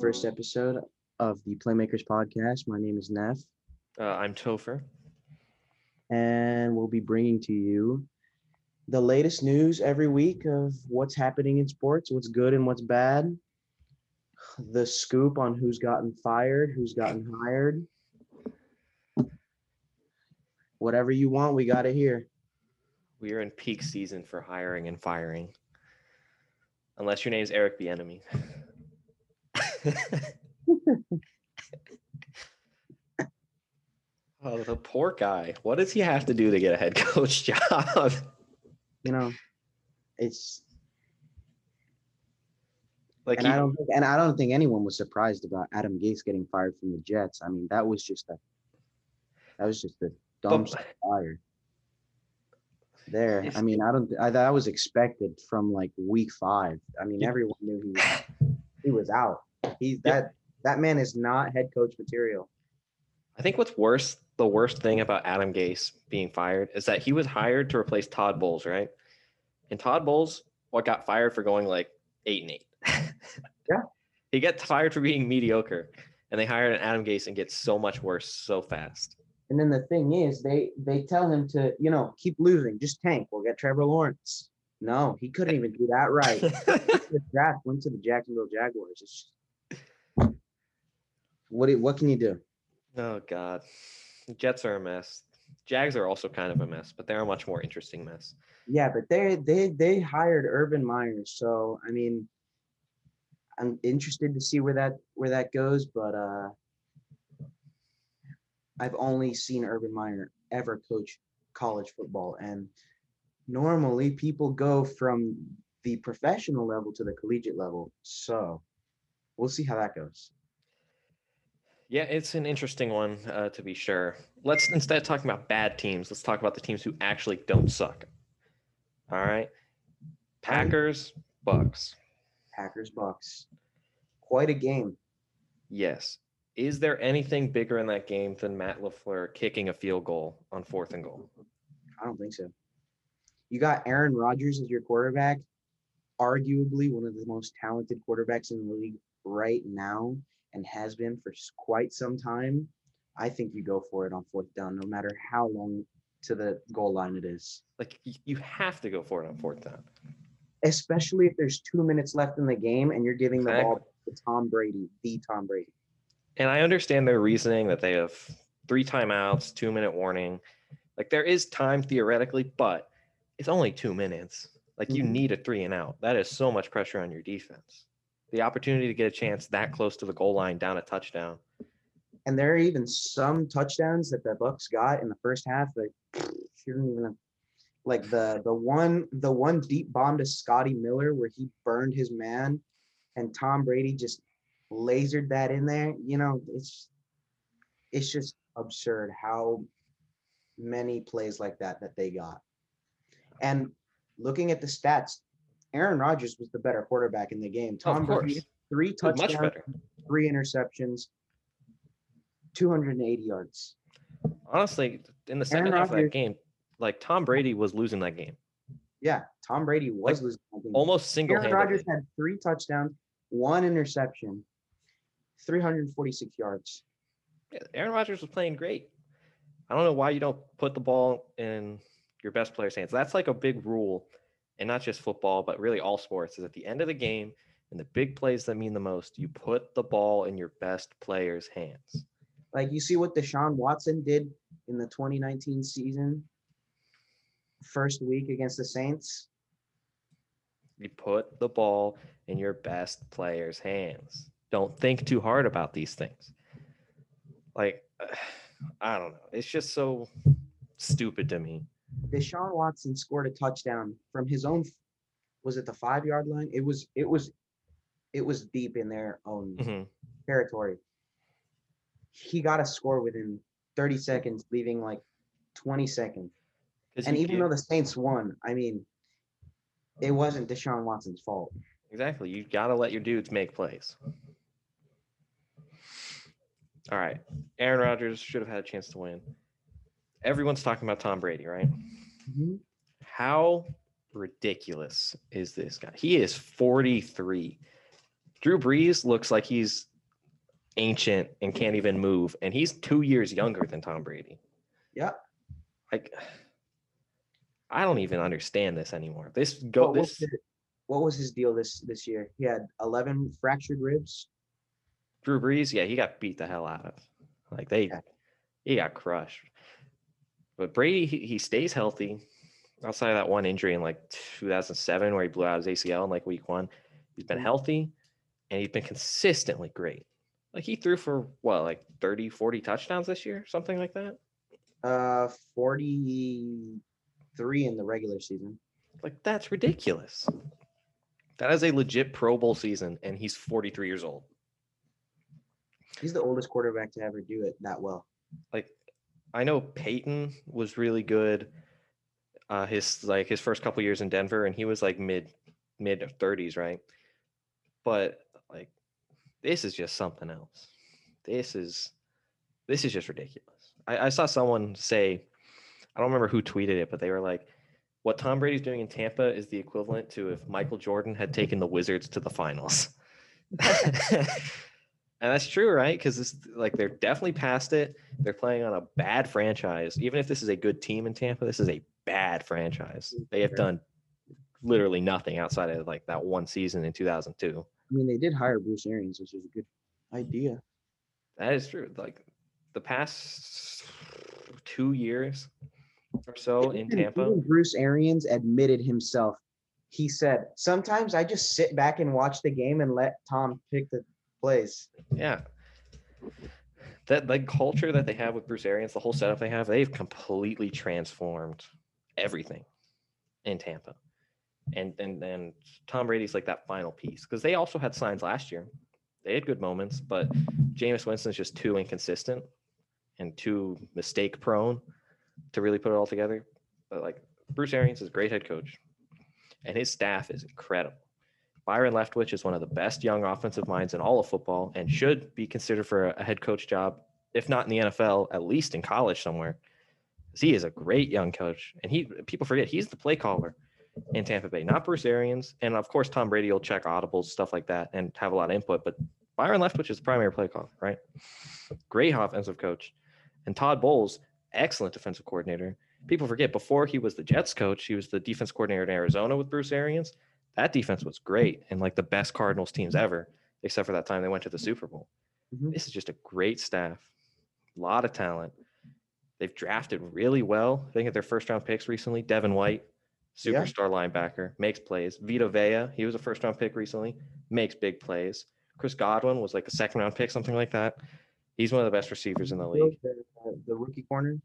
first episode of the Playmakers podcast. My name is Neff, Uh, I'm Topher. and we'll be bringing to you the latest news every week of what's happening in sports, what's good and what's bad, the scoop on who's gotten fired, who's gotten hired. Whatever you want, we got it here. We are in peak season for hiring and firing. Unless your name is Eric Bieniemy. oh, the poor guy. What does he have to do to get a head coach job? You know, it's like and he, I don't think and I don't think anyone was surprised about Adam Gase getting fired from the Jets. I mean, that was just a that was just a dumb But- fire. There, I mean, I don't. I, that was expected from like week five. I mean, everyone knew he was, he was out. He's that that man is not head coach material. I think what's worse, the worst thing about Adam Gase being fired is that he was hired to replace Todd Bowles, right? And Todd Bowles, what got fired for going like eight and eight. Yeah. He gets fired for being mediocre, and they hired an Adam Gase and gets so much worse so fast. And then the thing is, they they tell him to you know keep losing, just tank. We'll get Trevor Lawrence. No, he couldn't even do that right. the draft went to the Jacksonville Jaguars. It's just- what do, what can you do? oh God, Jets are a mess. Jags are also kind of a mess, but they're a much more interesting mess. Yeah, but they they they hired Urban Meyer, so I mean, I'm interested to see where that where that goes. But uh, I've only seen Urban Meyer ever coach college football, and normally people go from the professional level to the collegiate level. So we'll see how that goes. Yeah, it's an interesting one uh, to be sure. Let's instead of talking about bad teams, let's talk about the teams who actually don't suck. All right, Packers, Bucs. Packers Bucs, quite a game. Yes. Is there anything bigger in that game than Matt LaFleur kicking a field goal on fourth and goal? I don't think so. You got Aaron Rodgers as your quarterback, arguably one of the most talented quarterbacks in the league right now and has been for quite some time. I think you go for it on fourth down, no matter how long to the goal line it is, Like you have to go for it on fourth down. especially if there's two minutes left in the game and you're giving the ball to Tom Brady, the Tom Brady. And I understand their reasoning that they have three timeouts, two minute warning. Like there is time theoretically, but it's only two minutes. Like you Mhm. need a three and out. That is so much pressure on your defense. The opportunity to get a chance that close to the goal line down a touchdown. And there are even some touchdowns that the Bucs got in the first half that shouldn't even have like the the one the one deep bomb to Scotty Miller where he burned his man and Tom Brady just lasered that in there. You know, it's it's just absurd how many plays like that that they got. And looking at the stats, Aaron Rodgers was the better quarterback in the game. Tom Brady, three Much touchdowns, three interceptions, 280 yards. Honestly, in the second half of that game, like Tom Brady was losing that game. Yeah, Tom Brady was Like, losing. that game. Almost single Aaron Rodgers handedly. had three touchdowns, one interception, 346 yards. Aaron Rodgers was playing great. I don't know why you don't put the ball in your best player's hands. That's like a big rule, and not just football, but really all sports. Is at the end of the game, and the big plays that mean the most, you put the ball in your best player's hands. Like you see what Deshaun Watson did in the 2019 season, first week against the Saints. You put the ball in your best player's hands. Don't think too hard about these things. Like, I don't know. It's just so stupid to me. Deshaun Watson scored a touchdown from his own. Was it the five yard line? It was. It was. It was deep in their own Mhm. territory. He got a score within 30 seconds, leaving like 20 seconds. And even though the Saints won, I mean, it wasn't Deshaun Watson's fault. Exactly. You got to let your dudes make plays. All right. Aaron Rodgers should have had a chance to win. Everyone's talking about Tom Brady, right? Mm-hmm. How ridiculous is this guy? He is 43. Drew Brees looks like he's ancient and can't even move, and he's two years younger than Tom Brady. Yeah. Like, I don't even understand this anymore. This go What was, this it- what was his deal this this year? He had 11 fractured ribs. Drew Brees, yeah, he got beat the hell out of. Like they, Yeah. he got crushed. But Brady, he, he stays healthy. Outside of that one injury in like 2007 where he blew out his ACL in like week one, he's been Mhm. healthy and he's been consistently great. Like he threw for what, like 30, 40 touchdowns this year, something like that. Uh, 43 in the regular season. Like that's ridiculous. That is a legit Pro Bowl season, and he's 43 years old. He's the oldest quarterback to ever do it that well. like I know Peyton was really good uh his like his first couple years in Denver and he was like mid mid 30s, right? But like this is just something else. This is this is just ridiculous. I, I saw someone say, I don't remember who tweeted it, but they were like, what Tom Brady's doing in Tampa is the equivalent to if Michael Jordan had taken the Wizards to the finals. and that's true, right? Because this like they're definitely past it. They're playing on a bad franchise. Even if this is a good team in Tampa, this is a bad franchise. Mm, they have done literally nothing outside of like that one season in 2002. I mean, they did hire Bruce Arians, which is a good idea. That is true. Like the past two years or so in Even- Tampa. even Bruce Arians admitted himself. He said, "Sometimes I just sit back and watch the game and let Tom pick the plays." Yeah. That like culture that they have with Bruce Arians, the whole setup they have, they've completely transformed everything in Tampa. And and and Tom Brady's like that final piece because they also had signs last year. They had good moments, but Jameis Winston's just too inconsistent and too mistake prone to really put it all together. But like Bruce Arians is a great head coach, and his staff is incredible. Byron Leftwich is one of the best young offensive minds in all of football and should be considered for a, head coach job, if not in the NFL, at least in college somewhere. He is a great young coach, and he people forget he's the play caller in Tampa Bay, not Bruce Arians, and of course Tom Brady will check audibles, stuff like that, and have a lot of input. But Byron Leftwich is the primary play caller, right? Great offensive coach, and Todd Bowles, excellent defensive coordinator. People forget before he was the Jets coach, he was the defense coordinator in Arizona with Bruce Arians. That defense was great and like the best Cardinals teams ever, except for that time they went to the Super Bowl. Mhm. This is just a great staff, a lot of talent. They've drafted really well. I think at their first round picks recently, Devin White, Yeah. superstar linebacker, makes plays. Vita Vea, he was a first round pick recently, makes big plays. Chris Godwin was like a second round pick, something like that. He's one of the best receivers in the league. The, the rookie corner.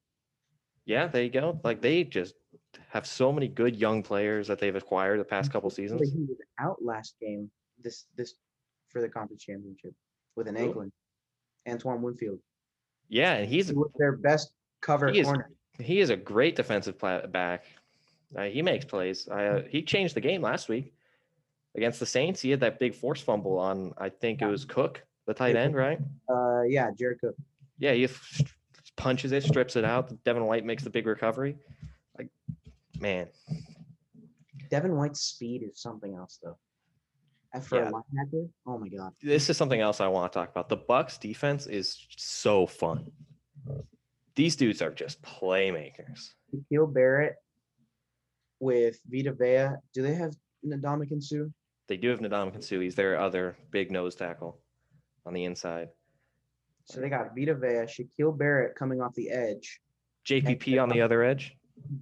Yeah, there you go. Like they just have so many good young players that they've acquired the past couple seasons. He was out last game. This this for the conference championship with an ankle. Antoine Winfield. Yeah, and he's He their best cover He is- corner. he is a great defensive pla- back. Uh, he makes plays. I, uh, he changed the game last week against the Saints. He had that big force fumble on, I think it was Cook, the tight end, right? Uh, yeah, Jared Cook. Yeah, he punches it, strips it out. Devin White makes the big recovery. Like, man, Devin White's speed is something else, though. For Yeah. a linebacker, oh my god. this is something else I want to talk about. The Bucs defense is so fun. These dudes are just playmakers. Shaquil Barrett with Vita Vea. Do they have Ndamukong? They do have Suh. He's their other big nose tackle on the inside. So they got Vita Vea, Shaquil Barrett coming off the edge, JPP on the other edge.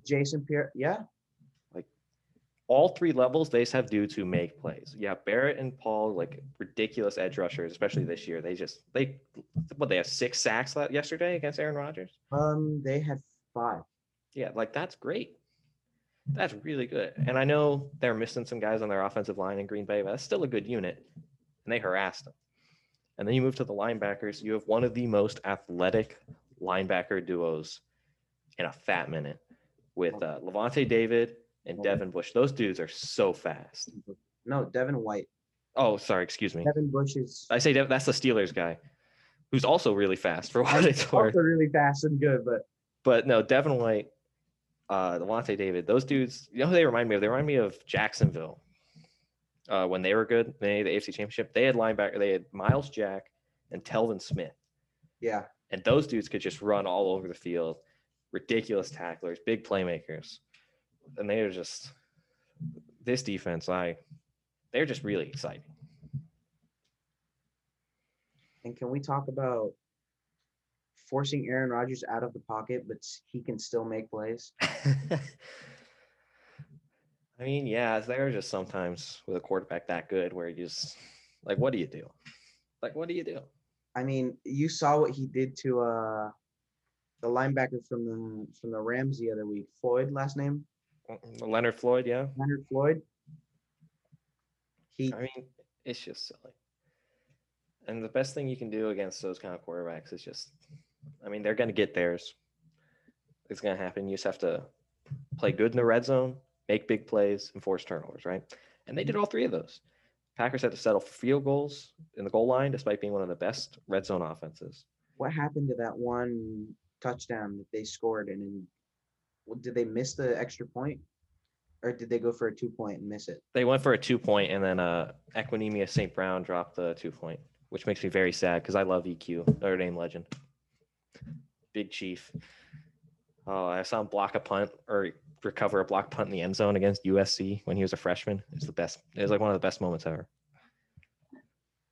Jason Pierre. Yeah, Like all three levels, they just have dudes who make plays. Yeah, Barrett and Paul, like ridiculous edge rushers, especially this year. They just they what they have six sacks yesterday against Aaron Rodgers. um, they had five. Yeah, like that's great. That's really good. And I know they're missing some guys on their offensive line in Green Bay, but that's still a good unit. And they harassed them. And then you move to the linebackers. You have one of the most athletic linebacker duos in a fat minute with uh, Lavonte David and Devin Bush. Those dudes are so fast. No, Devin White. Oh, sorry, excuse me. Devin Bush is I say Dev- that's the Steelers guy, who's also really fast for what it's worth. also really fast and good, but But no, Devin White, uh, Devontae David, those dudes, you know who they remind me of? They remind me of Jacksonville. Uh, when they were good, they the AFC Championship. They had linebacker, they had Myles Jack and Telvin Smith. Yeah. And those dudes could just run all over the field. Ridiculous tacklers, big playmakers. And they're just this defense, I they're just really exciting. And can we talk about forcing Aaron Rodgers out of the pocket, but he can still make plays? I mean, yeah, there are just sometimes with a quarterback that good where you just like, what do you do? Like, what do you do? I mean, you saw what he did to uh the linebacker from the from the Rams the other week, Floyd, last name Leonard Floyd, yeah. Leonard Floyd. He I mean, it's just silly. And the best thing you can do against those kind of quarterbacks is just, I mean, they're going to get theirs. It's going to happen. You just have to play good in the red zone, make big plays, and force turnovers, right? And they did all three of those. Packers had to settle for field goals in the goal line, despite being one of the best red zone offenses. what happened to that one touchdown that they scored and then well, did they miss the extra point? Or did they go for a two point and miss it? They went for a two point, and then uh, Equanimeous St. Brown dropped the two point, which makes me very sad because I love EQ, Notre Dame legend. Big Chief. Oh, I saw him block a punt or recover a block punt in the end zone against USC when he was a freshman. It's the best. It was like one of the best moments ever.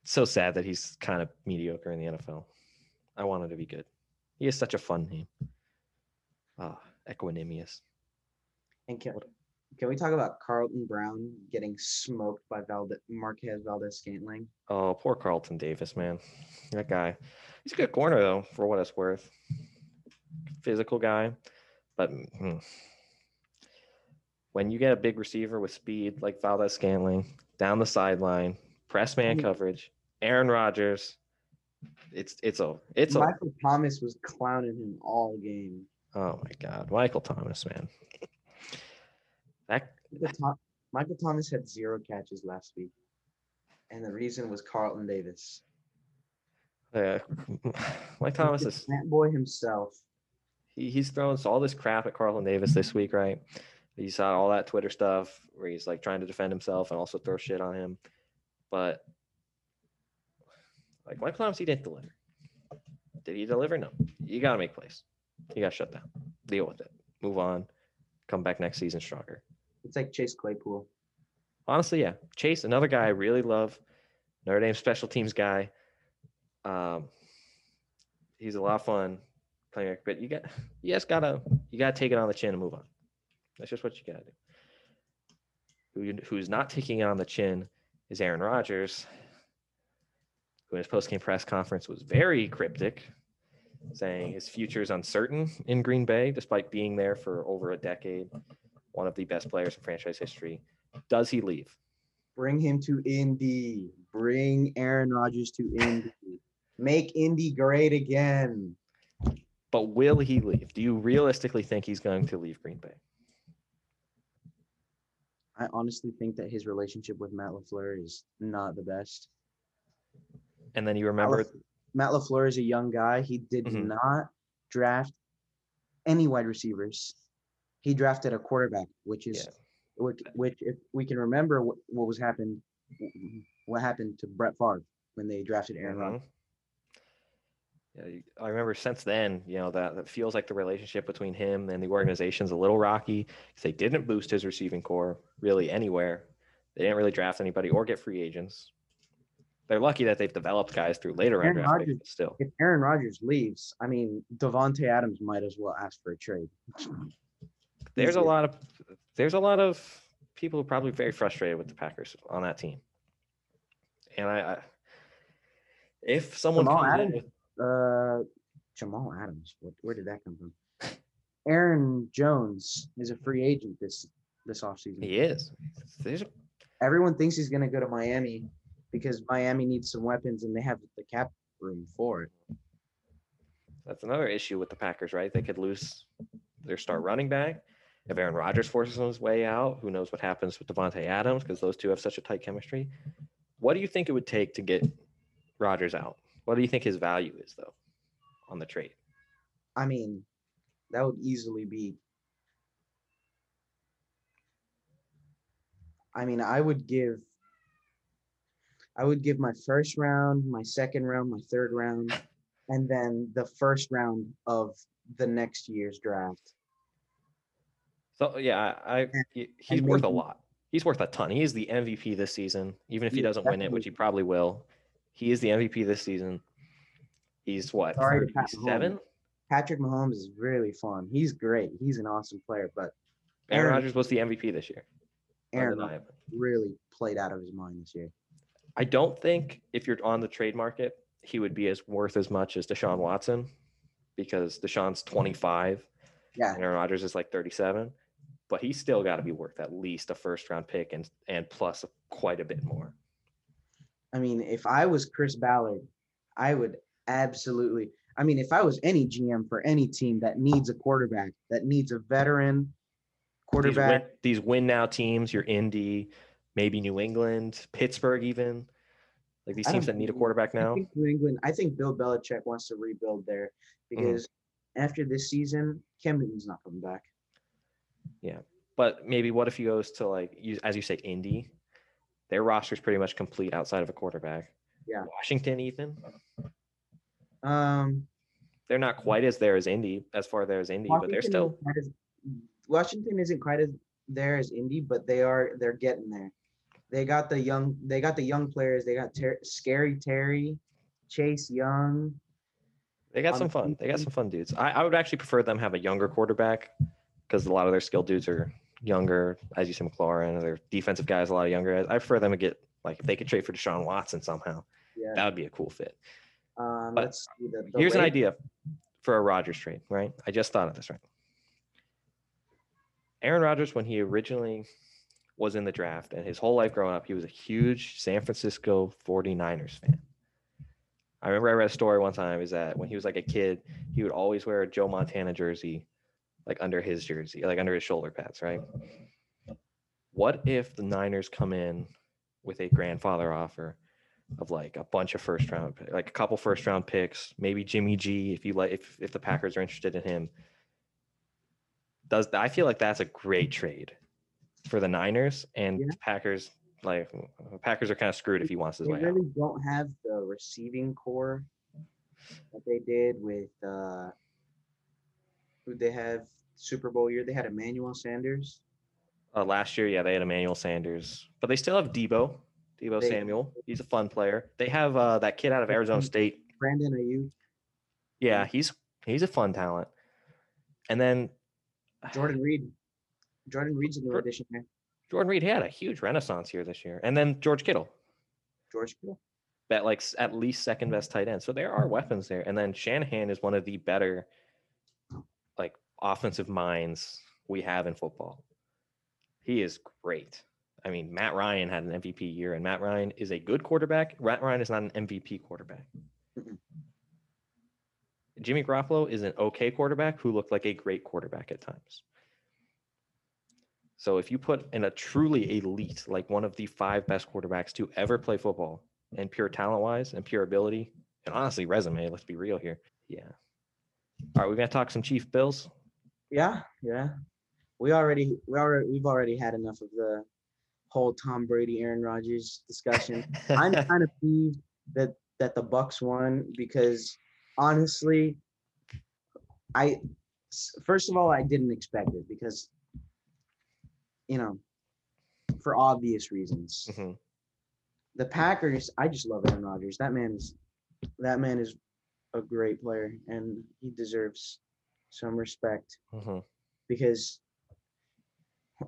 so sad that he's kind of mediocre in the NFL. I wanted to be good. He is such a fun name. Ah, Equanimeous. And can, can we talk about Carlton Brown getting smoked by Valde- Marquez Valdes Scantling? Oh, poor Carlton Davis, man. That guy. He's a good corner though, for what it's worth. Physical guy, but hmm. When you get a big receiver with speed like Valdes Scantling down the sideline, press man mean- coverage, Aaron Rodgers, it's it's a it's a Michael Thomas was clowning him all game. oh my god, Michael Thomas, man. That Michael, Michael Thomas had zero catches last week. And the reason was Carlton Davis. Yeah, Mike Thomas is plant boy himself. he, he's throwing all this crap at Carlton Davis this week, right? You saw all that Twitter stuff where he's like trying to defend himself and also throw shit on him. But like Mike he didn't deliver. Did he deliver? No. You gotta make plays. You gotta shut down. Deal with it. Move on. Come back next season stronger. It's like Chase Claypool. Honestly, yeah. Chase, another guy I really love. Notre Dame special teams guy. Um, he's a lot of fun playing, but you got you just gotta you gotta take it on the chin and move on. That's just what you gotta do. Who who's not taking it on the chin is Aaron Rodgers, who in his post game press conference was very cryptic, saying his future is uncertain in Green Bay, despite being there for over a decade, one of the best players in franchise history. Does he leave? Bring him to Indy. Bring Aaron Rodgers to Indy. Make Indy great again. But will he leave? Do you realistically think he's going to leave Green Bay? I honestly think that his relationship with Matt LaFleur is not the best. And then you Matt remember, Laf- Matt LaFleur is a young guy. He did Mhm. not draft any wide receivers. He drafted a quarterback, which is Yeah. which, which if we can remember what, what was happened what happened to Brett Favre when they drafted Aaron Rodgers. Yeah, you- I remember since then, you know, that, that feels like the relationship between him and the organization's a little rocky because they didn't boost his receiving corps really anywhere. They didn't really draft anybody or get free agents. They're lucky that they've developed guys through later round Aaron Rodgers- still. If Aaron Rodgers leaves, I mean Davante Adams might as well ask for a trade. There's a lot of there's a lot of people who are probably very frustrated with the Packers on that team. And I, I if someone Jamal comes in Adams. with Uh, Jamal Adams. What, where did that come from? Aaron Jones is a free agent this this offseason. he is, there's Everyone thinks he's going to go to Miami because Miami needs some weapons and they have the cap room for it. That's another issue with the Packers, right? They could lose their star running back. If Aaron Rodgers forces his way out, who knows what happens with Davante Adams because those two have such a tight chemistry. What do you think it would take to get Rodgers out? What do you think his value is, though, on the trade? I mean, that would easily be. I mean, I would give. I would give my first round, my second round, my third round, and then the first round of the next year's draft. So yeah, I, he's worth a lot. He's worth a ton. He's the MVP this season. Even if he doesn't win it, which he probably will, he is the MVP this season. He's what Sorry Mahomes. Patrick Mahomes is really fun. He's great. He's an awesome player, but Aaron Aaron- Rodgers was the MVP this year. Aaron really played out of his mind this year. I don't think if you're on the trade market, he would be as worth as much as Deshaun Watson because Deshaun's 25 Yeah, and Aaron Rodgers is like 37, but he's still got to be worth at least a first round pick and and plus quite a bit more. I mean, if I was Chris Ballard, I would absolutely. I mean, if I was any GM for any team that needs a quarterback, that needs a veteran These quarterback, win, these win now teams, your Indy, maybe New England, Pittsburgh, even like these teams that need a quarterback now. New England. I think Bill Belichick wants to rebuild there Mm-hmm. because after this season, Cam Newton's not coming back. Yeah, but maybe what if he goes to like as you say, Indy? Their roster's pretty much complete outside of a quarterback. Yeah. Washington, even Um, they're not quite as there as Indy, as far there as Indy, but they're still as- Washington isn't quite as there as Indy, but they are. They're getting there. They got the young. They got the young players. They got Ter- Scary Terry, Chase Young. They got some fun. They got some fun dudes. I, I would actually prefer them have a younger quarterback because a lot of their skilled dudes are younger. As you said, McLaurin, their defensive guys a lot of younger. guys. I prefer them to get like if they could trade for Deshaun Watson somehow, Yeah. that would be a cool fit. Um, but let's see the, the Here's an idea for a Rodgers trade, right? I just thought of this, right? Aaron Rodgers, when he originally was in the draft and his whole life growing up, he was a huge San Francisco 49ers fan. I remember I read a story one time is that when he was like a kid, he would always wear a Joe Montana jersey, like under his jersey, like under his shoulder pads, right? What if the Niners come in with a grandfather offer of like a bunch of first round, like a couple first round picks, maybe Jimmy G if you like, if if the Packers are interested in him. Does I feel like that's a great trade for the Niners and Yeah. Packers. Like Packers are kind of screwed if he wants his They way out. really don't have the receiving corps that they did with uh who they have Super Bowl year. They had Emmanuel Sanders. Uh, last year, yeah, they had Emmanuel Sanders, but they still have Deebo, Deebo They- Samuel. He's a fun player. They have uh, that kid out of Arizona State. Brandon Aiyuk, Yeah, he's he's a fun talent. And then Jordan Reed. Jordan Reed's a new Jor- addition there. Jordan Reed had a huge renaissance here this year. And then George Kittle, George Kittle. at like at least second best tight end. So there are weapons there. And then Shanahan is one of the better like offensive minds we have in football. He is great. I mean, Matt Ryan had an MVP year, and Matt Ryan is a good quarterback. Matt Ryan is not an MVP quarterback. Jimmy Garoppolo is an okay quarterback who looked like a great quarterback at times. So if you put in a truly elite, like one of the five best quarterbacks to ever play football, and pure talent wise and pure ability, and honestly resume, let's be real here. Yeah. All right, we're gonna talk some Chief Bills. Yeah, yeah. We already we already we've already had enough of the whole Tom Brady, Aaron Rodgers discussion. I'm kind of peeved that that the Bucs won because honestly, I first of all I didn't expect it because you know for obvious reasons. Mhm. The Packers, I just love Aaron Rodgers. That man is that man is a great player and he deserves some respect Mhm. because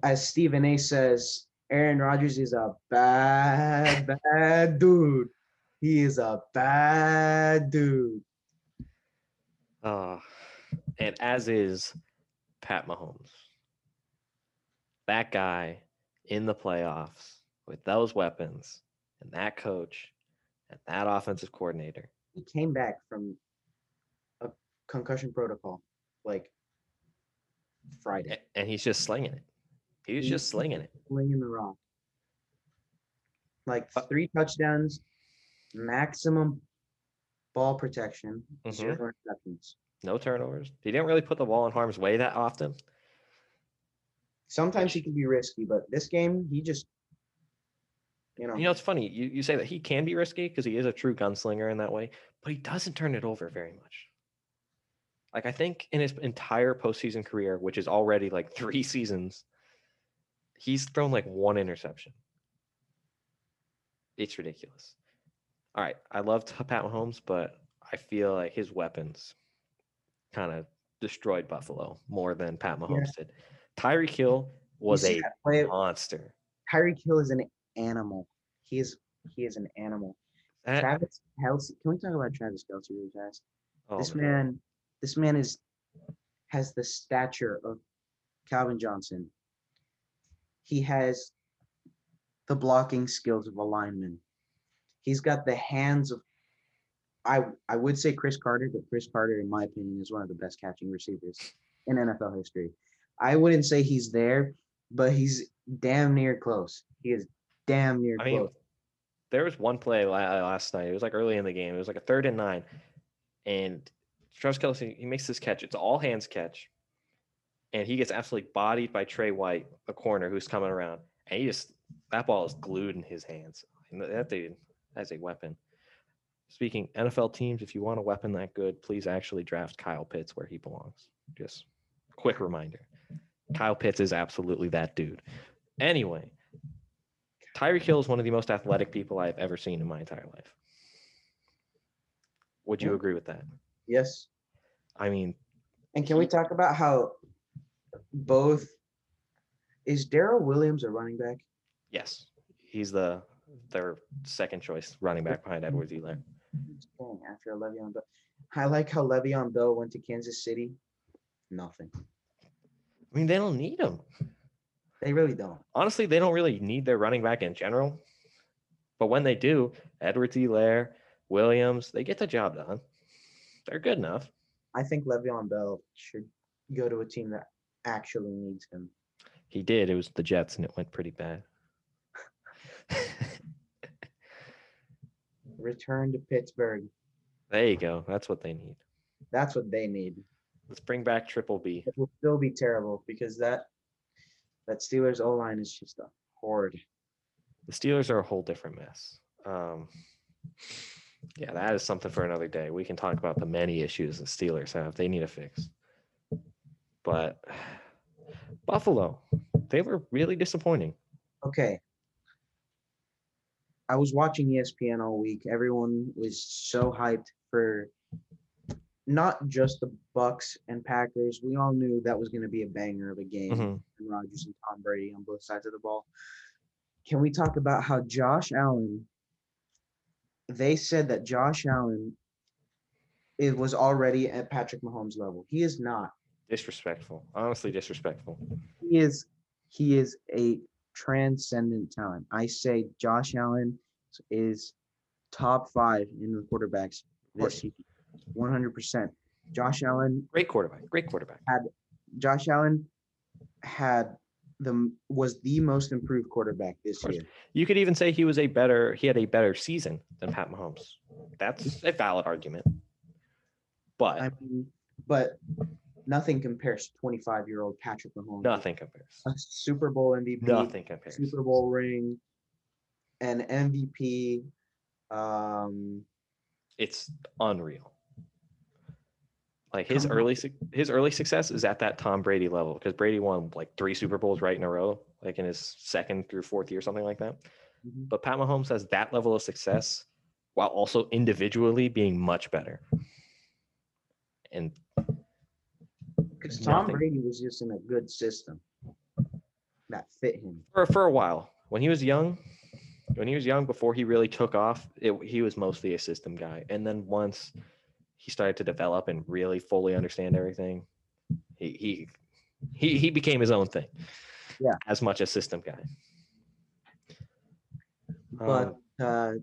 as Stephen A says, Aaron Rodgers is a bad, bad dude. He is a bad dude. Uh, and as is Pat Mahomes. That guy in the playoffs with those weapons and that coach and that offensive coordinator. He came back from a concussion protocol like Friday, And he's just slinging it. He was He- just slinging it. slinging the rock. Like Uh, three touchdowns, maximum ball protection, Mm-hmm. zero interceptions. No turnovers. He didn't really put the ball in harm's way that often. Sometimes he can be risky, but this game he just You know, You know, it's funny. You, you say that he can be risky because he is a true gunslinger in that way, but he doesn't turn it over very much. Like I think in his entire postseason career, which is already like three seasons, he's thrown like one interception. It's ridiculous. All right, I love Pat Mahomes, but I feel like his weapons kind of destroyed Buffalo more than Pat Mahomes did. Tyreek Hill was a play- monster. Tyreek Hill is an animal. He is he is an animal. That- Travis Kelce. Can we talk about Travis Kelce really fast? oh, this man. man, this man is has the stature of Calvin Johnson. He has the blocking skills of a lineman. He's got the hands of I I would say Cris Carter, but Cris Carter, in my opinion, is one of the best catching receivers in NFL history. I wouldn't say he's there, but he's damn near close. He is damn near I mean, close. there was one play uh, last night. It was like early in the game. It was like a third and nine, and Travis Kelce he makes this catch. It's all hands catch, and he gets absolutely bodied by Trey White, the corner who's coming around, and he just that ball is glued in his hands. And that dude has a weapon. Speaking NFL teams, if you want a weapon that good, please actually draft Kyle Pitts where he belongs. Just quick reminder. Kyle Pitts is absolutely that dude. Anyway, Tyreek Hill is one of the most athletic people I've ever seen in my entire life. Would you agree with that? Yes. I mean, And can we talk about how both is Darrel Williams a running back? yes, he's the their second choice running back behind Edwards Helaire. Dang, after Le'Veon Bell. I like how Le'Veon Bell went to Kansas City. Nothing. I mean, they don't need him. They really don't. Honestly, they don't really need their running back in general. But when they do, Edwards Helaire, Williams, they get the job done. They're good enough. I think Le'Veon Bell should go to a team that actually needs him. He did. It was the Jets, and it went pretty bad. Return to Pittsburgh. there you go. That's what they need. That's what they need. Let's bring back Triple B. It will still be terrible because that that Steelers O line is just a horde. The Steelers are a whole different mess. Um, yeah, that is something for another day. We can talk about the many issues the Steelers have. They need a fix. But Buffalo, they were really disappointing. Okay. I was watching ESPN all week. Everyone was so hyped for not just the Bucs and Packers. We all knew that was going to be a banger of a game, mm-hmm. and Rodgers and Tom Brady on both sides of the ball. Can we talk about how Josh Allen? They said that Josh Allen it was already at Patrick Mahomes level. He is not disrespectful. Honestly, disrespectful. He is. He is a transcendent talent. I say Josh Allen is top five in the quarterbacks this year. 100%. Josh Allen Great quarterback. Great quarterback. had Josh Allen had the was the most improved quarterback this year. You could even say he was a better he had a better season than Pat Mahomes. That's a valid argument. But I mean, but nothing compares to 25 year old Patrick Mahomes. Nothing compares. A Super Bowl MVP. Nothing compares. Super Bowl ring, an MVP. Um, it's unreal. Like his Come early his early success is at that Tom Brady level because Brady won like three Super Bowls right in a row, like in his second through fourth year, something like that. Mhm. But Pat Mahomes has that level of success while also individually being much better. And Because Tom Nothing. Brady was just in a good system that fit him. for for a while, when he was young, when he was young before he really took off, it, he was mostly a system guy. And then once he started to develop and really fully understand everything, he he he, he became his own thing. Yeah. As much as system guy. But Um, uh,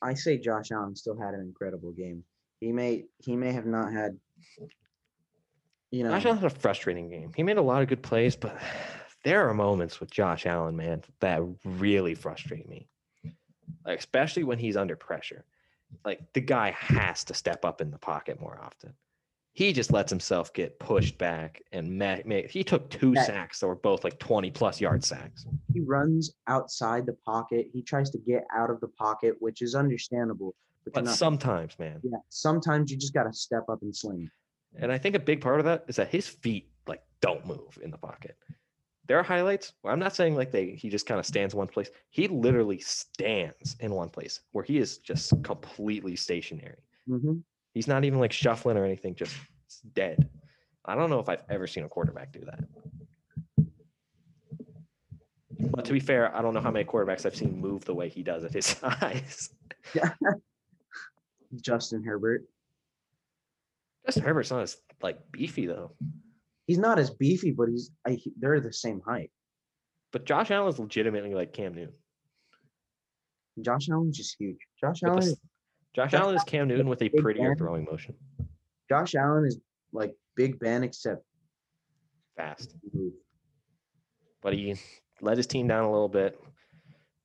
I say Josh Allen still had an incredible game. He may he may have not had, you know, Josh Allen had a frustrating game. He made a lot of good plays, but there are moments with Josh Allen, man, that really frustrate me. Like, especially when he's under pressure. Like the guy has to step up in the pocket more often. He just lets himself get pushed back and ma- he took two That- sacks that were both like 20 plus yard sacks. He runs outside the pocket. He tries to get out of the pocket, which is understandable. But, But not, sometimes, man. yeah, sometimes you just got to step up and sling. And I think a big part of that is that his feet like don't move in the pocket. There are highlights where I'm not saying like they he just kind of stands one place. He literally stands in one place where he is just completely stationary. hmm He's not even like shuffling or anything, just dead. I don't know if I've ever seen a quarterback do that. But to be fair, I don't know how many quarterbacks I've seen move the way he does at his size. Yeah. Justin Herbert. Justin Herbert's not as like beefy though. He's not as beefy, but he's I, he- they're the same height. But Josh Allen is legitimately like Cam Newton. Josh Allen's just huge. Josh Allen, is, Josh Josh Allen is Cam Newton with a prettier man. throwing motion. Josh Allen is like Big Ben, except Fast. But he let his team down a little bit.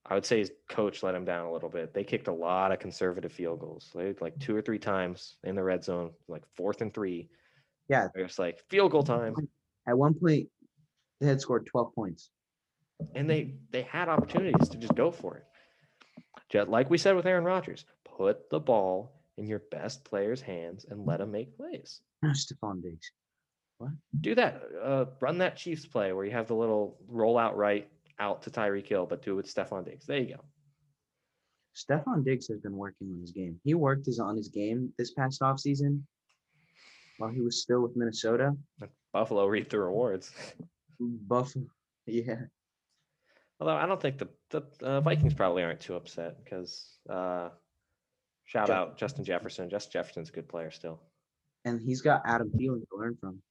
I would say his coach let him down a little bit. They kicked a lot of conservative field goals. They like two or three times in the red zone, like fourth and three. Yeah. They're just like field goal time. At one point, they had scored 12 points. And they they had opportunities to just go for it. Just like we said with Aaron Rodgers, put the ball in your best player's hands and let him make plays. No, Stefon Diggs. What? Do that. Uh, run that Chiefs play where you have the little roll out right out to Tyreek Hill, but do it with Stefon Diggs. There you go. Stefon Diggs has been working on his game. He worked his on his game this past offseason while he was still with Minnesota. Buffalo reap the rewards. Buffalo. Yeah. Although I don't think the the uh, Vikings probably aren't too upset because uh, shout Ju- out Justin Jefferson. Justin Jefferson's a good player still. And he's got Adam Thielen to learn from.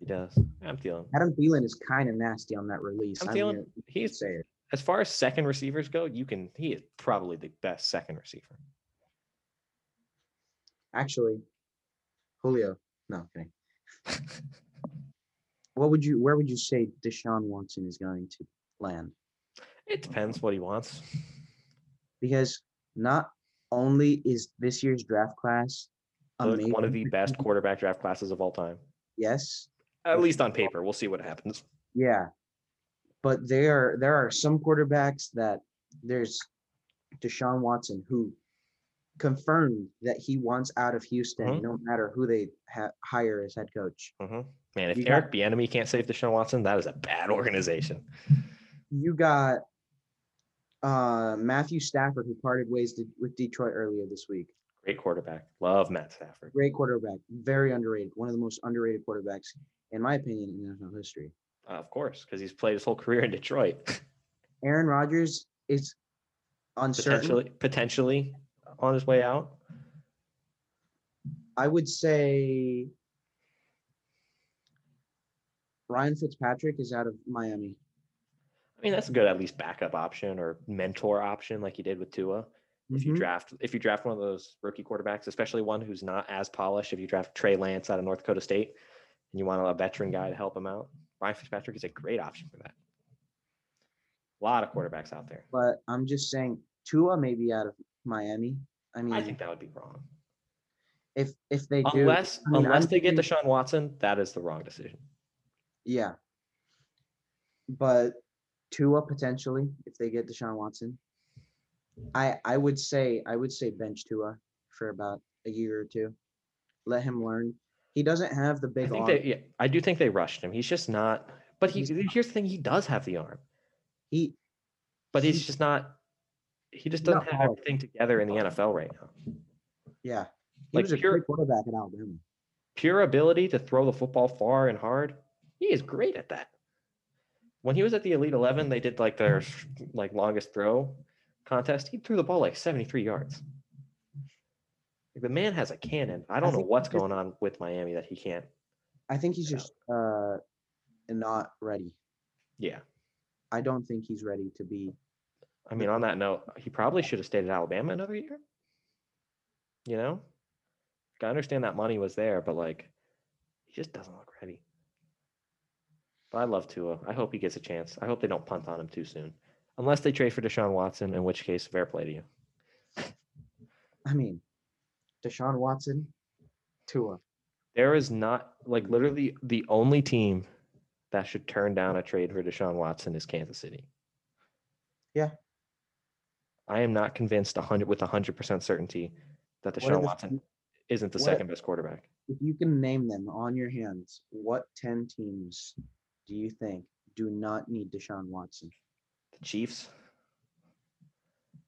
He does. I'm feeling. Adam Thielen is kind of nasty on that release. I'm I'm He's say it. as far as second receivers go. You can. He is probably the best second receiver. Actually, Julio. No, kidding. what would you? Where would you say Deshaun Watson is going to land? It depends what he wants. Because not only is this year's draft class one of the best quarterback draft classes of all time, yes, at least on paper. We'll see what happens. Yeah. But there there are some quarterbacks that there's Deshaun Watson who confirmed that he wants out of Houston Mhm. no matter who they ha- hire as head coach. Mhm. Man, if You got- Eric Bieniemy can't save Deshaun Watson, that is a bad organization. You got uh, Matthew Stafford who parted ways to, with Detroit earlier this week. Great quarterback. Love Matt Stafford. Great quarterback, very underrated, one of the most underrated quarterbacks in my opinion in NFL history. Uh, of course, because he's played his whole career in Detroit. Aaron Rodgers is uncertain. potentially, potentially on his way out. I would say Ryan Fitzpatrick is out of Miami. I mean, that's a good at least backup option or mentor option, like you did with Tua. If you Mhm. draft, if you draft one of those rookie quarterbacks, especially one who's not as polished, if you draft Trey Lance out of North Dakota State, and you want a veteran guy to help him out, Ryan Fitzpatrick is a great option for that. A lot of quarterbacks out there. But I'm just saying Tua may be out of Miami. I mean, I think that would be wrong. if if they do, Unless, I mean, unless I'm they get thinking- Deshaun Watson, that is the wrong decision. yeah. But Tua potentially, if they get Deshaun Watson, I I would say I would say bench Tua for about a year or two. Let him learn. He doesn't have the big. I think arm. they, yeah, I do think they rushed him. He's just not. But he, He's here's the thing: he does have the arm, he but he's He's- just not. He just doesn't have everything together in the NFL right now. yeah. He Like was a pure- great quarterback at Alabama. Pure ability to throw the football far and hard. He is great at that. When he was at the Elite Eleven, they did like their like longest throw contest. He threw the ball like seventy three yards. Like, the man has a cannon. I don't know think what's going on with Miami that he can't. I think he's Yeah. just uh not ready. Yeah. I don't think he's ready to be. I mean, on that note, he probably should have stayed at Alabama another year. You know, I understand that money was there, but like, he just doesn't look ready. But I love Tua. I hope he gets a chance. I hope they don't punt on him too soon, unless they trade for Deshaun Watson, in which case, fair play to you. I mean, Deshaun Watson, Tua. There is not like literally the only team that should turn down a trade for Deshaun Watson is Kansas City. Yeah. I am not convinced 100 with 100% certainty that Deshaun the Watson isn't the what- second best quarterback. If you can name them on your hands, what 10 teams do you think do not need Deshaun Watson? The Chiefs.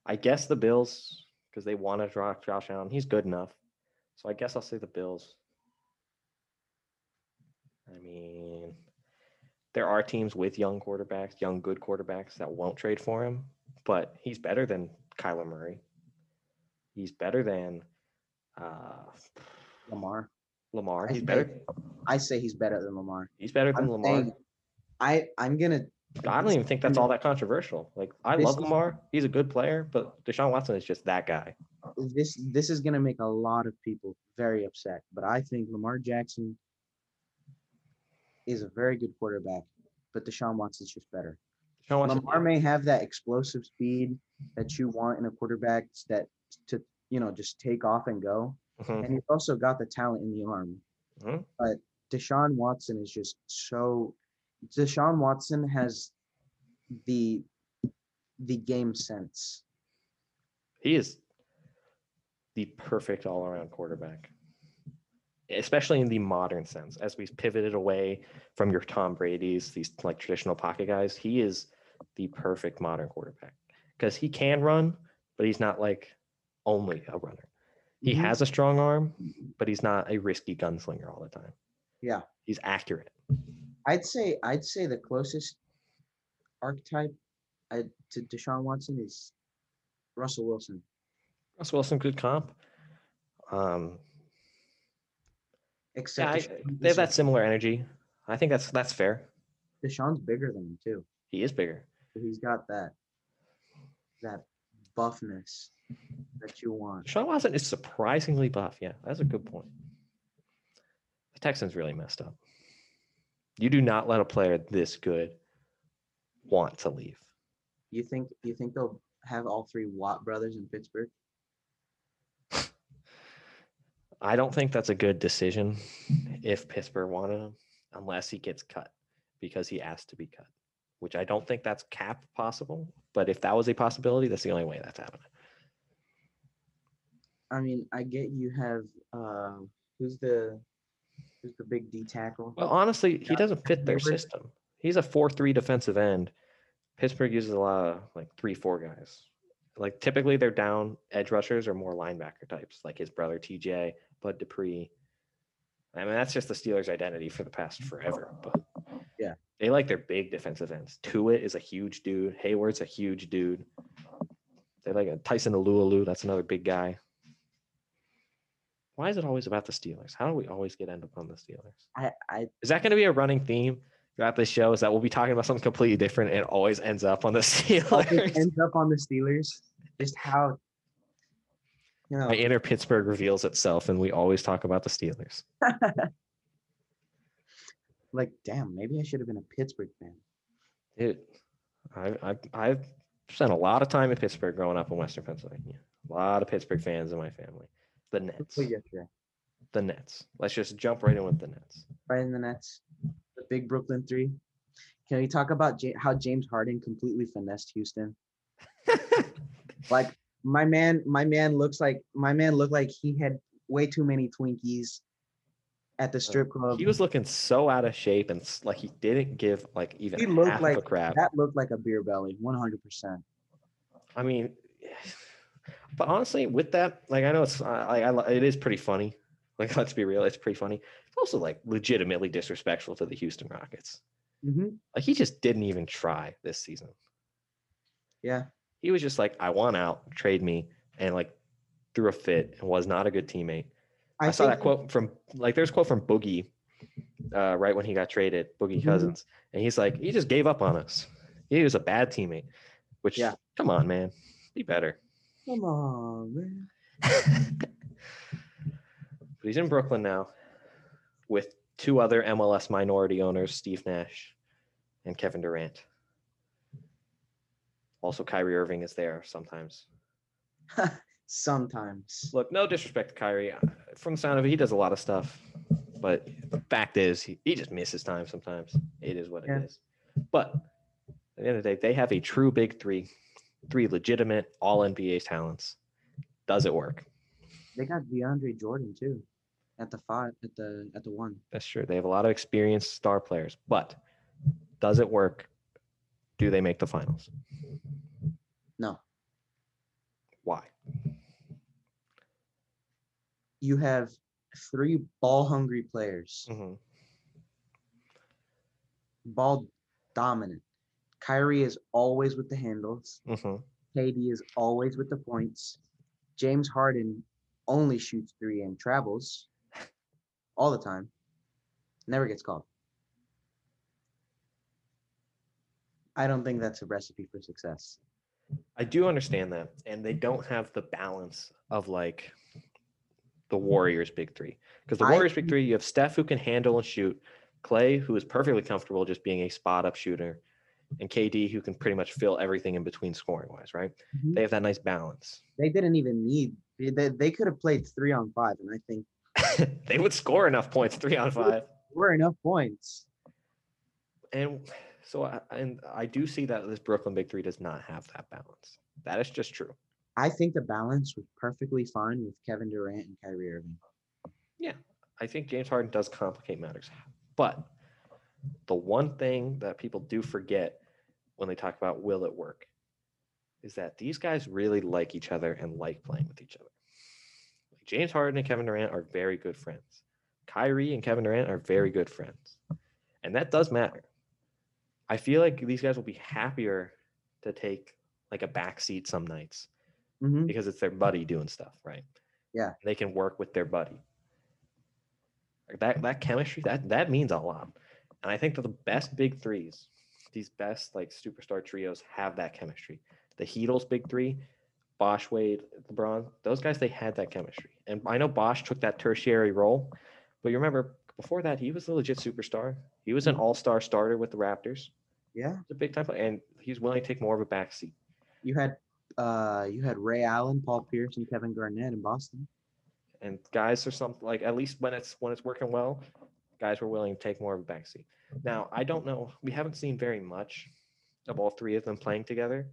I guess the Bills because they want to drop Josh Allen. He's good enough. So I guess I'll say the Bills. I mean, there are teams with young quarterbacks, young good quarterbacks that won't trade for him, but he's better than Kyler Murray. He's better than uh, Lamar. Lamar. He's better. I say he's better than Lamar. He's better than I'm Lamar. saying- I I'm gonna I don't even think that's all that controversial. Like I love Lamar. He's a good player, but Deshaun Watson is just that guy. this this is gonna make a lot of people very upset, but I think Lamar Jackson is a very good quarterback, but Deshaun Watson's just better. Deshaun Lamar may have that explosive speed that you want in a quarterback that to you know just take off and go, Mhm. and he's also got the talent in the arm. Mhm. But Deshaun Watson is just so. Deshaun Watson has the the game sense. he is the perfect all-around quarterback, especially in the modern sense. As we've pivoted away from your Tom Brady's, these like traditional pocket guys, he is the perfect modern quarterback because he can run, but he's not like only a runner. He Mhm. has a strong arm, but he's not a risky gunslinger all the time. Yeah. He's accurate. I'd say I'd say the closest archetype uh, to Deshaun Watson is Russell Wilson. Russell Wilson, good comp. Um, Except yeah, I, they have that similar energy. I think that's that's fair. Deshaun's bigger than him too. He is bigger. He's got that that buffness that you want. Sean Watson is surprisingly buff. Yeah, that's a good point. The Texans really messed up. You do not let a player this good want to leave. You think you think they'll have all three Watt brothers in Pittsburgh? I don't think that's a good decision if Pittsburgh wanted him, unless he gets cut because he asked to be cut, which I don't think that's cap possible. But if that was a possibility, that's the only way that's happening. I mean, I get you have uh who's the who's the big D tackle? Well, honestly, he doesn't fit their system. He's a four-three defensive end. Pittsburgh uses a lot of like three-four guys. Like typically, they're down edge rushers or more linebacker types, like his brother TJ, Bud Dupree. I mean, that's just the Steelers' identity for the past forever. But Yeah. they like their big defensive ends. Tuitt is a huge dude. Heyward's a huge dude. They like a Tyson Alualu. That's another big guy. Why is it always about the Steelers? How do we always get end up on the Steelers? I I Is that going to be a running theme throughout this show? Is that we'll be talking about something completely different and it always ends up on the Steelers? ends up on the Steelers. Just how know My inner Pittsburgh reveals itself, and we always talk about the Steelers. like damn, maybe I should have been a Pittsburgh fan. Dude, I, I, I've spent a lot of time in Pittsburgh growing up in Western Pennsylvania. A lot of Pittsburgh fans in my family. The Nets. Yesterday? The Nets. Let's just jump right in with the Nets. Right in the Nets. The big Brooklyn three. Can we talk about Ja- how James Harden completely finessed Houston? Like my man, my man looks like my man looked like he had way too many Twinkies at the strip club. He was looking so out of shape and like he didn't give like even He looked half like a crap. that looked like a beer belly, one hundred percent. I mean, but honestly, with that, like I know it's I, I it is pretty funny. Like let's be real, it's pretty funny. It's also like legitimately disrespectful to the Houston Rockets. Mm-hmm. Like he just didn't even try this season. Yeah, He was just like, I want out, trade me, and like threw a fit and was not a good teammate. I, saw that quote from like there's a quote from Boogie, uh, right when he got traded, Boogie Mhm. Cousins, and he's like, he just gave up on us. He was a bad teammate. Which, Yeah. come on, man, be better. Come on, man. but he's in Brooklyn now with two other MLS minority owners, Steve Nash and Kevin Durant. Also, Kyrie Irving is there sometimes. Sometimes. Look, no disrespect to Kyrie. uh, From the sound of it, he does a lot of stuff. But the fact is, he, he just misses time sometimes. It is what Yeah. it is. But at the end of the day, they have a true big three, three legitimate all NBA talents. Does it work? They got DeAndre Jordan too, at the five, at the at the one. That's true. They have a lot of experienced star players, but does it work? Do they make the finals? No, Why? you have three ball hungry players, Mhm. ball dominant. Kyrie is always with the handles. Mhm. KD is always with the points. James Harden only shoots three and travels all the time. Never gets called. I don't think that's a recipe for success. I do understand that, and they don't have the balance of like the Warriors' big three. Because the I Warriors' big three, you have Steph who can handle and shoot, Clay who is perfectly comfortable just being a spot up shooter, and KD who can pretty much fill everything in between scoring wise. Right? Mhm. They have that nice balance. They didn't even need. They, they, could have played three on five, and I think they would score enough points, three on five. were enough points. And so, I, and I do see that this Brooklyn big three does not have that balance. That is just true. I think the balance was perfectly fine with Kevin Durant and Kyrie Irving. Yeah, I think James Harden does complicate matters. But the one thing that people do forget when they talk about will it work is that these guys really like each other and like playing with each other. Like James Harden and Kevin Durant are very good friends. Kyrie and Kevin Durant are very good friends. And that does matter. I feel like these guys will be happier to take like a back seat some nights Mhm. because it's their buddy doing stuff, right? Yeah. And they can work with their buddy. Like that that chemistry that that means a lot. And I think that the best big threes, these best like superstar trios have that chemistry. The Heatles big three, Bosh, Wade, LeBron, those guys they had that chemistry. And I know Bosh took that tertiary role, but you remember before that he was a legit superstar. He was an all-star starter with the Raptors. Yeah, He's a big time player, and he's willing to take more of a backseat. you had uh you had Ray Allen, Paul Pierce, and Kevin Garnett in Boston. and guys are something like at least when it's when it's working well, guys were willing to take more of a backseat. Now I don't know. We haven't seen very much of all three of them playing together,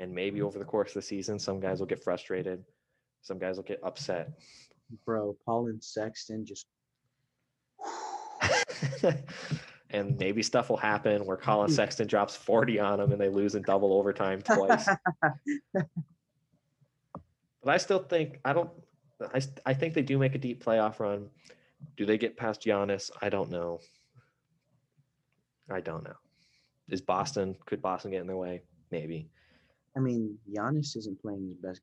and maybe over the course of the season, some guys will get frustrated, some guys will get upset. Bro, Paul and Sexton just and maybe stuff will happen where Collin Sexton drops 40 on them and they lose in double overtime twice. but I still think I don't I, I think they do make a deep playoff run. Do they get past Giannis? I don't know. I don't know. Is Boston could Boston get in their way? Maybe. I mean, Giannis isn't playing his best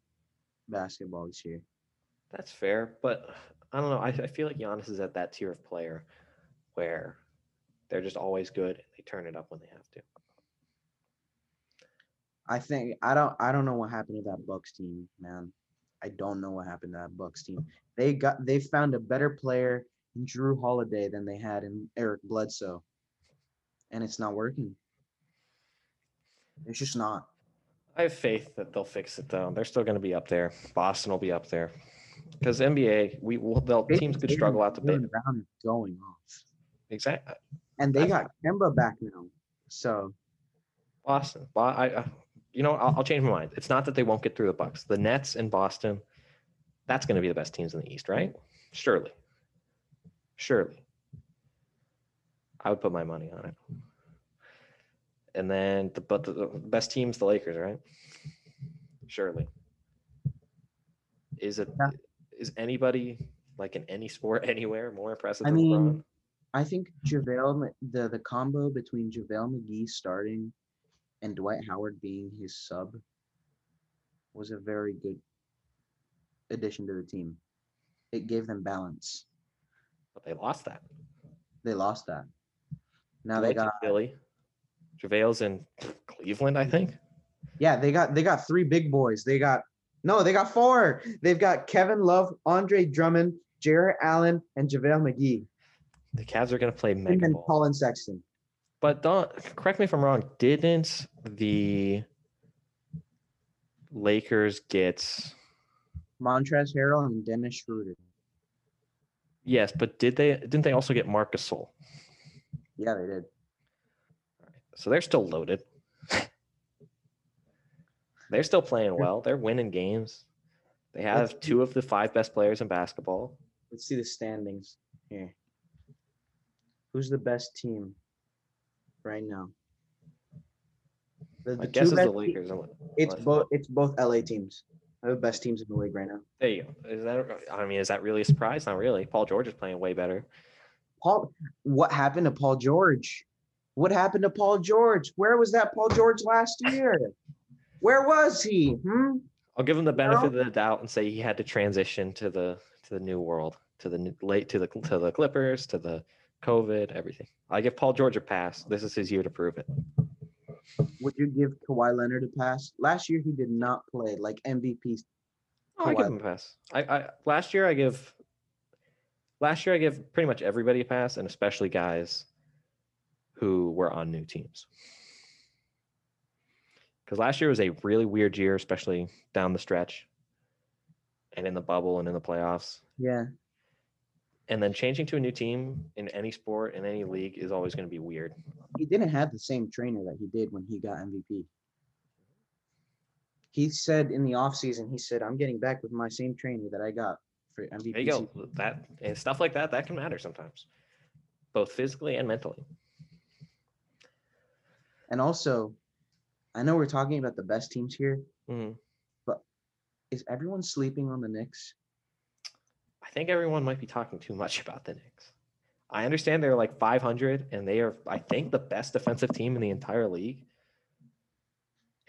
basketball this year. That's fair, but I don't know. I, I feel like Giannis is at that tier of player where they're just always good and they turn it up when they have to. I think I don't I don't know what happened to that Bucks team, man. I don't know what happened to that Bucks team. They got they found a better player in Jrue Holiday than they had in Eric Bledsoe. And it's not working. It's just not. I have faith that they'll fix it though. They're still going to be up there. Boston will be up there because NBA, we will. They'll teams could struggle out the big. Jaylen Brown is going off. Exactly. And they I- got Kemba back now. So Boston. Bo- I, I, you know, I'll, I'll change my mind. It's not that they won't get through the Bucks. The Nets and Boston, that's going to be the best teams in the East, right? Surely. Surely. I would put my money on it. And then, the, but the, the best teams, the Lakers, right? Surely. Is it? Yeah. Is anybody like in any sport anywhere more impressive I than mean, LeBron? I think JaVale the the combo between JaVale McGee starting and Dwight Howard being his sub was a very good addition to the team. It gave them balance. But they lost that. They lost that. Now they in got Philly. JaVale's in Cleveland, I think. yeah, they got they got three big boys. They got no, they got four. They've got Kevin Love, Andre Drummond, Jarrett Allen, and JaVale McGee. The Cavs are going to play And mega ball. Collin Sexton. But don't correct me if I'm wrong. Didn't the Lakers get? Montrezl Harrell and Dennis Schroeder. Yes, but did they didn't they also get Marcus Gasol? Yeah, they did. So they're still loaded. they're still playing well. They're winning games. They have two of the five best players in basketball. Let's see the standings here. Who's the best team right now? The, the guess two is the Lakers. It's both. It's both LA teams. They're the best teams in the league right now. There you go. Is that? I mean, is that really a surprise? Not really. Paul George is playing way better. Paul, what happened to Paul George? What happened to Paul George? Where was that Paul George last year? Where was he? Hmm? I'll give him the You benefit know? of the doubt and say he had to transition to the to the new world, to the new, late to the to the Clippers, to the COVID, everything. I give Paul George a pass. This is his year to prove it. Would you give Kawhi Leonard a pass? Last year he did not play like MVP. Oh, I give him a pass. I, I last year I give last year I give pretty much everybody a pass, and especially guys who were on new teams. Because last year was a really weird year, especially down the stretch and in the bubble and in the playoffs. Yeah. And then changing to a new team in any sport, in any league, is always going to be weird. He didn't have the same trainer that he did when he got MVP. He said in the offseason, he said, I'm getting back with my same trainer that I got for MVP. There you go. That and stuff like that, that can matter sometimes, both physically and mentally. And also, I know we're talking about the best teams here. Mhm. Is everyone sleeping on the Knicks? I think everyone might be talking too much about the Knicks. I understand they're like 500 and they are, I think, the best defensive team in the entire league,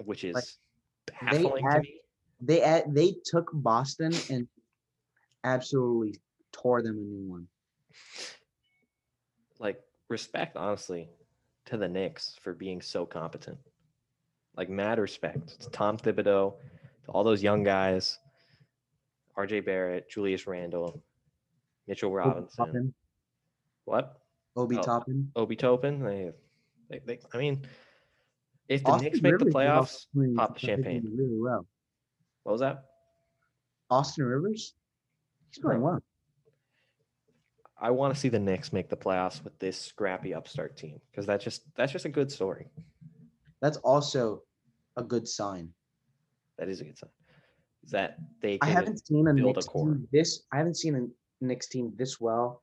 which is Like, baffling to me. They at, they took Boston and absolutely tore them a new one. Like, respect, honestly, to the Knicks for being so competent. Like, mad respect to Tom Thibodeau, to all those young guys, RJ Barrett, Julius Randle, Mitchell Obi Robinson. Toppin. What? Obi Oh. Toppin. Obi Toppin. They, they, they, I mean, if the Austin Knicks make the Rivers also playoffs, pop the champagne. Really well. what was that? Austin Rivers. He's playing well. I want to see the Knicks make the playoffs with this scrappy upstart team because that's just that's just a good story. That's also a good sign. That is a good sign. That they I haven't seen a build a Knicks core. team this. I haven't seen a Knicks team this well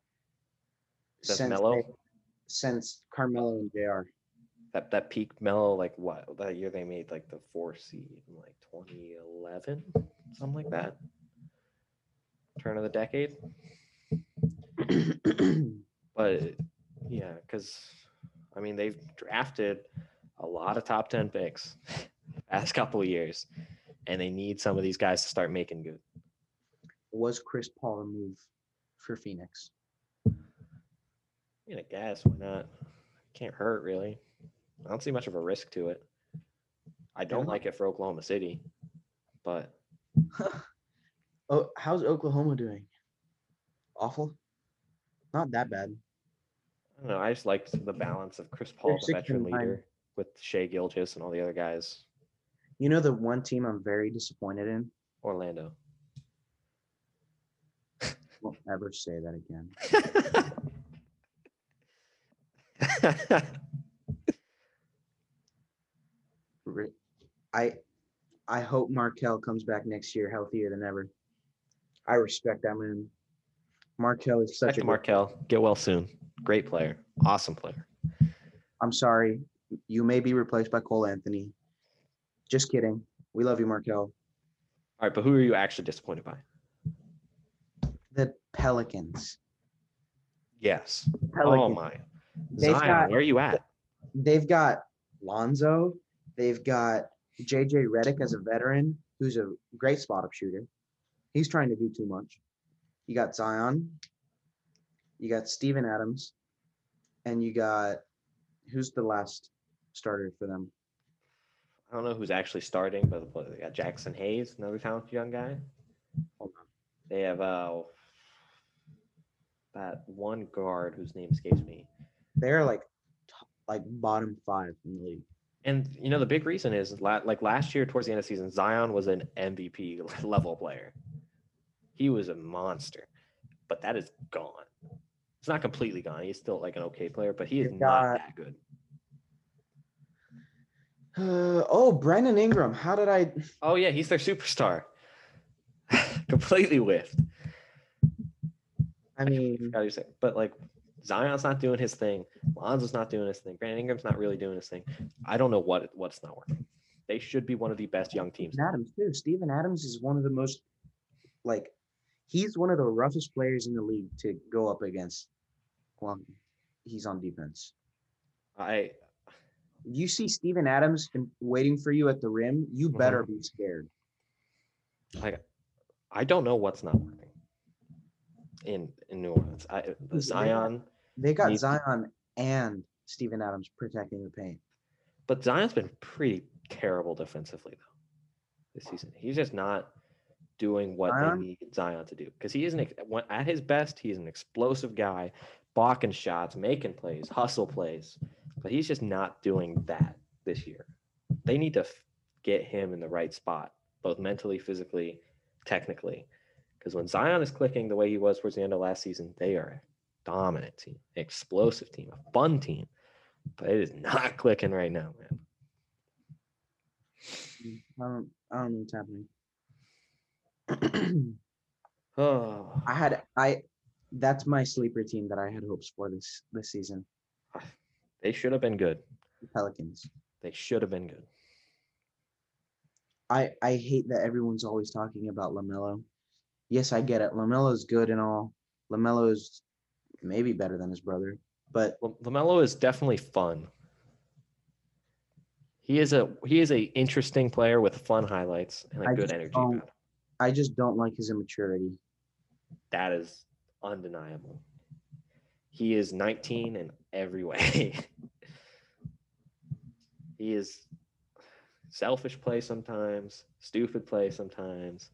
Since since Melo? they- since Carmelo and Jr. that that peak Melo like what that year they made like the four seed in like 2011 something like that turn of the decade but yeah because i mean they've drafted a lot of top 10 picks past couple of years and they need some of mm-hmm. these guys to start making good Was Chris Paul a move for Phoenix? I mean, I guess why not? Can't hurt really. I don't see much of a risk to it. I don't not- like it for Oklahoma City, but Oh, how's Oklahoma doing? Awful. Not that bad. I don't know. I just liked the balance of Chris Paul, the veteran leader, with Shai Gilgeous and all the other guys. You know the one team I'm very disappointed in. Orlando. Won't ever say that again. I I hope Markelle comes back next year healthier than ever. I respect that man. Markelle is such Back a Markelle. Get well soon. Great player. Awesome player. I'm sorry. You may be replaced by Cole Anthony. Just kidding. We love you, Markelle. All right, but who are you actually disappointed by? The Pelicans. Yes. Oh Pelicans. my. They've Zion, got- where are you at? They've got Lonzo. They've got JJ Redick as a veteran who's a great spot up shooter. He's trying to do too much. You got Zion. You got Steven Adams. And you got who's the last starter for them? I don't know who's actually starting, but what, they got Jaxson Hayes, another talented young guy. They have uh, that one guard whose name escapes me. They're like top, like bottom five in the league. And you know the big reason is la- like last year towards the end of the season, Zion was an MVP level player. He was a monster, but that is gone. It's not completely gone. He's still like an okay player, but he is They've not that good. Uh, oh, Brandon Ingram. How did I? Oh yeah, he's their superstar. completely whiffed. I mean, say, but like Zion's not doing his thing. Lonzo's not doing his thing. Brandon Ingram's not really doing his thing. I don't know what what's not working. They should be one of the best young teams. Steven Adams too. Steven Adams is one of the most, like, he's one of the roughest players in the league to go up against. Well, he's on defense. I If you see Steven Adams in- waiting for you at the rim, you Mhm. better be scared. like I don't know what's not working in in New Orleans. I the They got- Zion, They got Needs- Zion and Steven Adams protecting the paint. but Zion's been pretty terrible defensively though this season. He's just not doing what Zion? they need Zion to do because he isn't at his best. He's an explosive guy, blocking shots, making plays, hustle plays, but he's just not doing that this year. They need to f- get him in the right spot, both mentally, physically, technically. Because when Zion is clicking the way he was towards the end of last season, they are a dominant team, explosive team, a fun team. But it is not clicking right now, man. I don't, I don't know what's happening. Oh, I had I that's my sleeper team that I had hopes for this this season. Ah. They should have been good. The Pelicans. They should have been good. I I hate that everyone's always talking about LaMelo. Yes, I get it. LaMelo's good and all. LaMelo's maybe better than his brother, but LaMelo is definitely fun. He is a he is a interesting player with fun highlights and a I good energy. don't- about him. I just don't like his immaturity. That is undeniable. He is 19 in every way. he is selfish play sometimes, stupid play sometimes,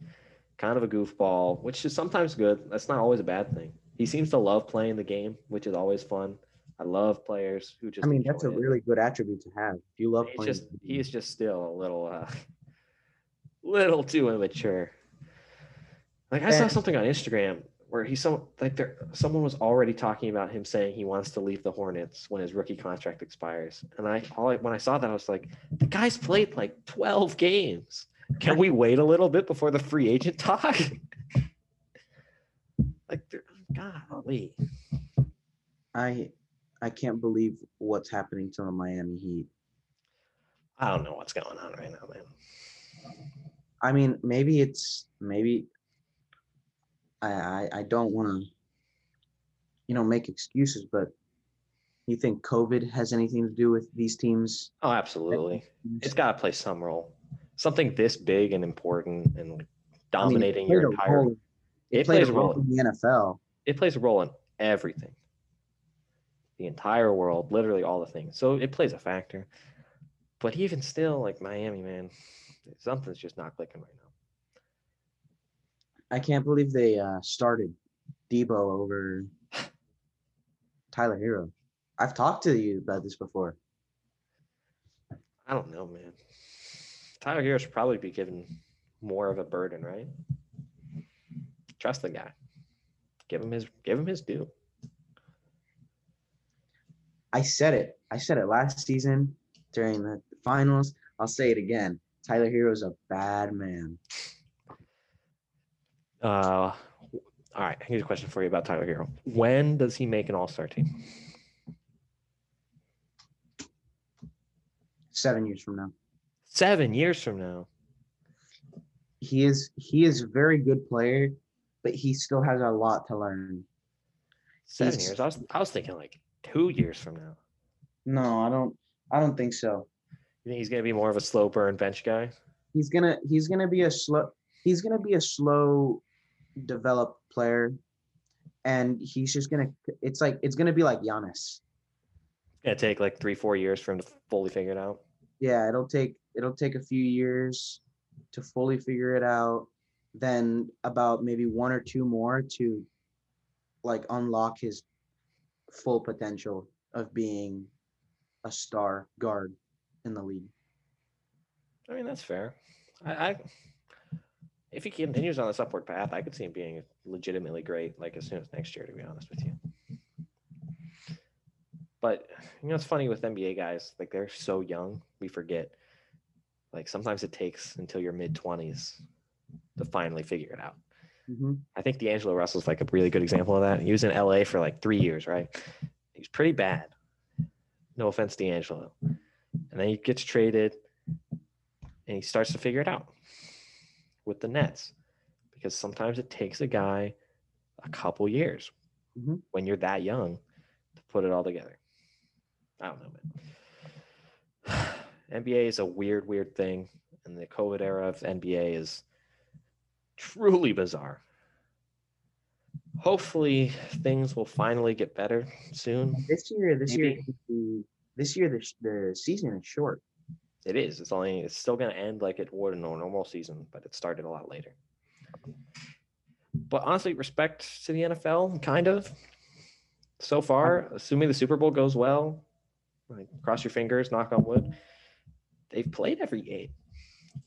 kind of a goofball, which is sometimes good. That's not always a bad thing. He seems to love playing the game, which is always fun. I love players who just. I mean, that's a it. really good attribute to have. If you love playing, just he is just still a little uh little too immature. Like I saw something on Instagram where he's some like there someone was already talking about him saying he wants to leave the Hornets when his rookie contract expires. And I all I, when I saw that I was like, the guy's played like 12 games. Can we wait a little bit before the free agent talk? like golly. I I can't believe what's happening to the Miami Heat. I don't know what's going on right now, man. I mean, maybe it's maybe I I, I don't want to you know make excuses, but you think COVID has anything to do with these teams? Oh, absolutely. It's got to play some role. Something this big and important and I mean, dominating your entire. role- It played plays a role. in the NFL. It plays a role in everything. The entire world, literally all the things. So it plays a factor. But even still, like Miami, man, something's just not clicking right now. I can't believe they uh, started Debo over Tyler Herro. I've talked to you about this before. I don't know, man. Tyler Herro should probably be given more of a burden, right? Trust the guy. Give him his give him his due. I said it. I said it last season during the finals. I'll say it again. Tyler Herro's a bad man. Uh, all right. Here's a question for you about Tyler Herro. When does he make an All Star team? Seven years from now. Seven years from now. He is he is a very good player, but he still has a lot to learn. Seven He's- years. I was I was thinking like two years from now. No, I don't I don't think so. You think he's gonna be more of a slow burn bench guy? He's gonna he's gonna be a slow he's gonna be a slow developed player. And he's just gonna it's like it's gonna be like Giannis. It's gonna take like three, four years for him to fully figure it out. yeah it'll take it'll take a few years to fully figure it out then about maybe one or two more to like unlock his full potential of being a star guard in the league I mean, that's fair. I, I if he continues on this upward path, I could see him being legitimately great, like as soon as next year, to be honest with you. But you know, it's funny with NBA guys, like they're so young, we forget. Like sometimes it takes until your mid 20s to finally figure it out. Mm-hmm. I think D'Angelo Russell's like a really good example of that. He was in LA for like three years, right? He was pretty bad. No offense, D'Angelo. And then he gets traded and he starts to figure it out with the Nets because sometimes it takes a guy a couple years Mhm. when you're that young to put it all together. I don't know, man. NBA is a weird, weird thing, and the COVID era of NBA is truly bizarre. Hopefully, things will finally get better soon. This year, this year, Maybe. the, this year the the season is short. It is. It's only. It's still going to end like it would in a normal season, but it started a lot later. But honestly, respect to the NFL, kind of. So far, assuming the Super Bowl goes well, like cross your fingers, knock on wood. They've played every game.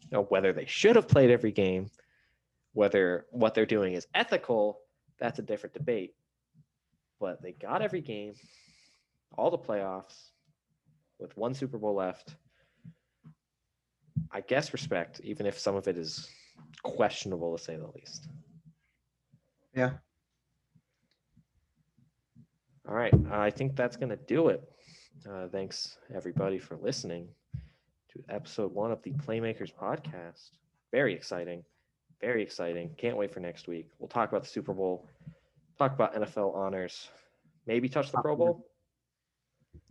You know, whether they should have played every game, whether what they're doing is ethical, that's a different debate. But they got every game, all the playoffs, with one Super Bowl left. I guess respect, even if some of it is questionable to say the least. Yeah. All right. I think that's going to do it. Uh, thanks, everybody, for listening to episode one of the Playmakers podcast. Very exciting. Very exciting. Can't wait for next week. We'll talk about the Super Bowl, talk about NFL honors, maybe touch the Pro Bowl.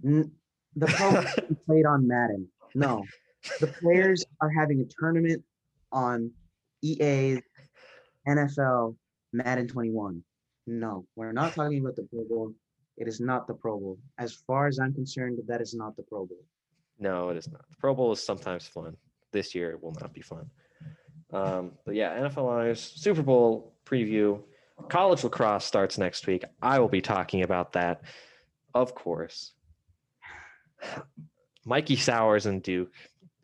The Pro Bowl played on Madden. No, the players are having a tournament on EA's NFL Madden 21. No, we're not talking about the Pro Bowl. It is not the Pro Bowl. As far as I'm concerned, that is not the Pro Bowl. No, it is not. The Pro Bowl is sometimes fun. This year it will not be fun. Um, but yeah, NFL honors, Super Bowl preview, college lacrosse starts next week. I will be talking about that, of course. Mikey Sowers and Duke,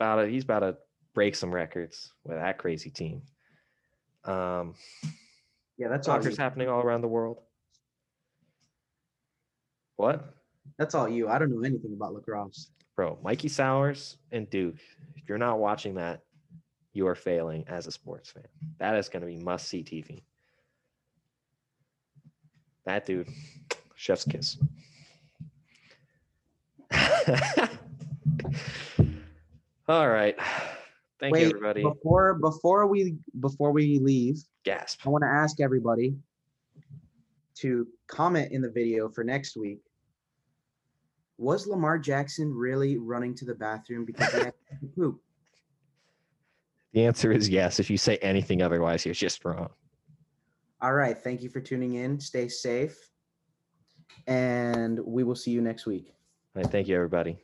about to, he's about to break some records with that crazy team. Um, Yeah, that's all. soccer's You. happening all around the world. What? That's all you. I don't know anything about lacrosse. Bro, Mikey Sowers and Duke, if you're not watching that, you are failing as a sports fan. That is going to be must see TV. That dude, chef's kiss. All right. Thank you, Wait, everybody. Before before we before we leave, Gasp. I want to ask everybody to comment in the video for next week. Was Lamar Jackson really running to the bathroom because he had to poop? The answer is yes. If you say anything otherwise, you're just wrong. All right. Thank you for tuning in. Stay safe. And we will see you next week. All right. Thank you, everybody.